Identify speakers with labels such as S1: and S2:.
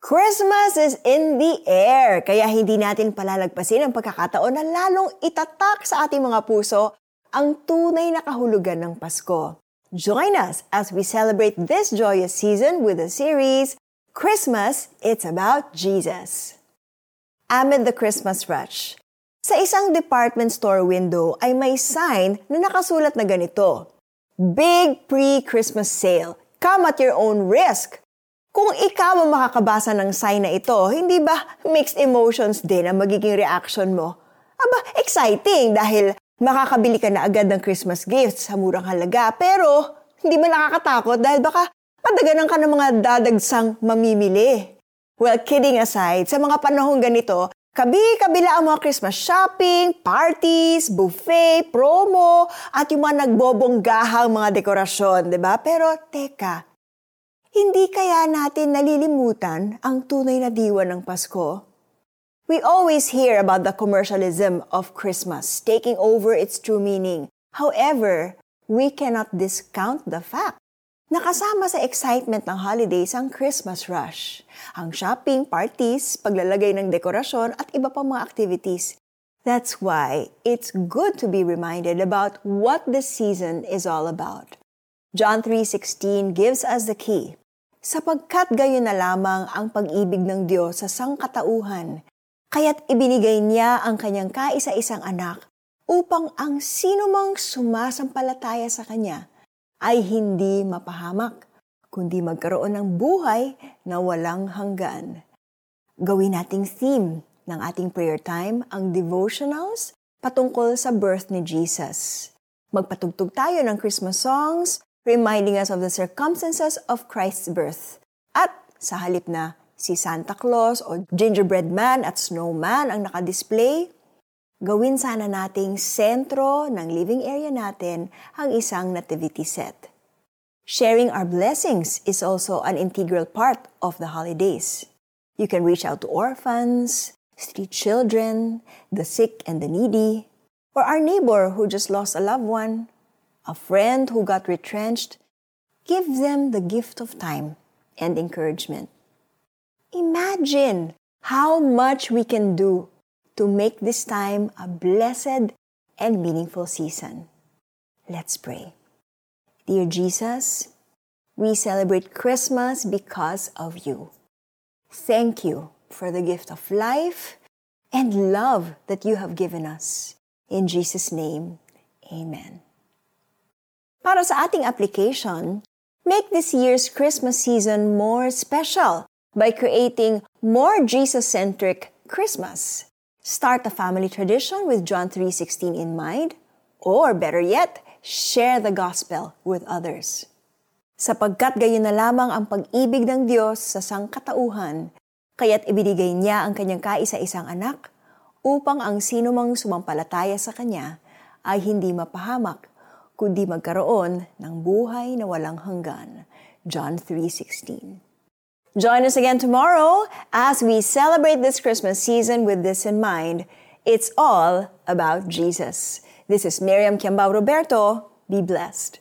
S1: Christmas is in the air, kaya hindi natin palalagpasin ang pagkakataon na lalong itatak sa ating mga puso ang tunay na kahulugan ng Pasko. Join us as we celebrate this joyous season with the series Christmas, It's About Jesus. Amid the Christmas rush, sa isang department store window ay may sign na nakasulat na ganito, Big Pre-Christmas Sale. Come at your own risk. Kung ikaw ang makakabasa ng sign na ito, hindi ba mixed emotions din ang magiging reaction mo? Aba, exciting dahil makakabili ka na agad ng Christmas gifts sa murang halaga pero hindi ba nakakatakot dahil baka padaganan ka ng mga dadagsang mamimili. Well, kidding aside, sa mga panahong ganito, kabi-kabila ang mga Christmas shopping, parties, buffet, promo, at yung mga nagbobonggahang mga dekorasyon, di ba? Pero teka, hindi kaya natin nalilimutan ang tunay na diwa ng Pasko? We always hear about the commercialism of Christmas taking over its true meaning. However, we cannot discount the fact na kasama sa excitement ng holidays ang Christmas rush, ang shopping, parties, paglalagay ng dekorasyon at iba pang mga activities. That's why it's good to be reminded about what this season is all about. John 3:16 gives us the key sapagkat gayon na lamang ang pag-ibig ng Diyos sa sangkatauhan, kaya't ibinigay niya ang kanyang kaisa-isang anak upang ang sinumang sumasampalataya sa kanya ay hindi mapahamak, kundi magkaroon ng buhay na walang hanggan. Gawin nating theme ng ating prayer time ang devotionals patungkol sa birth ni Jesus. Magpatugtog tayo ng Christmas songs reminding us of the circumstances of Christ's birth. At sa halip na si Santa Claus o gingerbread man at snowman ang nakadisplay, gawin sana nating sentro ng living area natin ang isang nativity set. Sharing our blessings is also an integral part of the holidays. You can reach out to orphans, street children, the sick and the needy, or our neighbor who just lost a loved one, a friend who got retrenched, give them the gift of time and encouragement. Imagine how much we can do to make this time a blessed and meaningful season. Let's pray. Dear Jesus, we celebrate Christmas because of you. Thank you for the gift of life and love that you have given us. In Jesus' name, amen. Para sa ating application, make this year's Christmas season more special by creating more Jesus-centric Christmas. Start a family tradition with John 3:16 in mind, or better yet, share the gospel with others. Sapagkat gayon na lamang ang pag-ibig ng Diyos sa sangkatauhan, kaya't ibinigay niya ang kanyang kaisa-isang anak upang ang sinumang sumampalataya sa kanya ay hindi mapahamak, kundi magkaroon ng buhay na walang hanggan. John 3.16 Join us again tomorrow as we celebrate this Christmas season with this in mind. It's all about Jesus. This is Miriam Kiambao Roberto. Be blessed.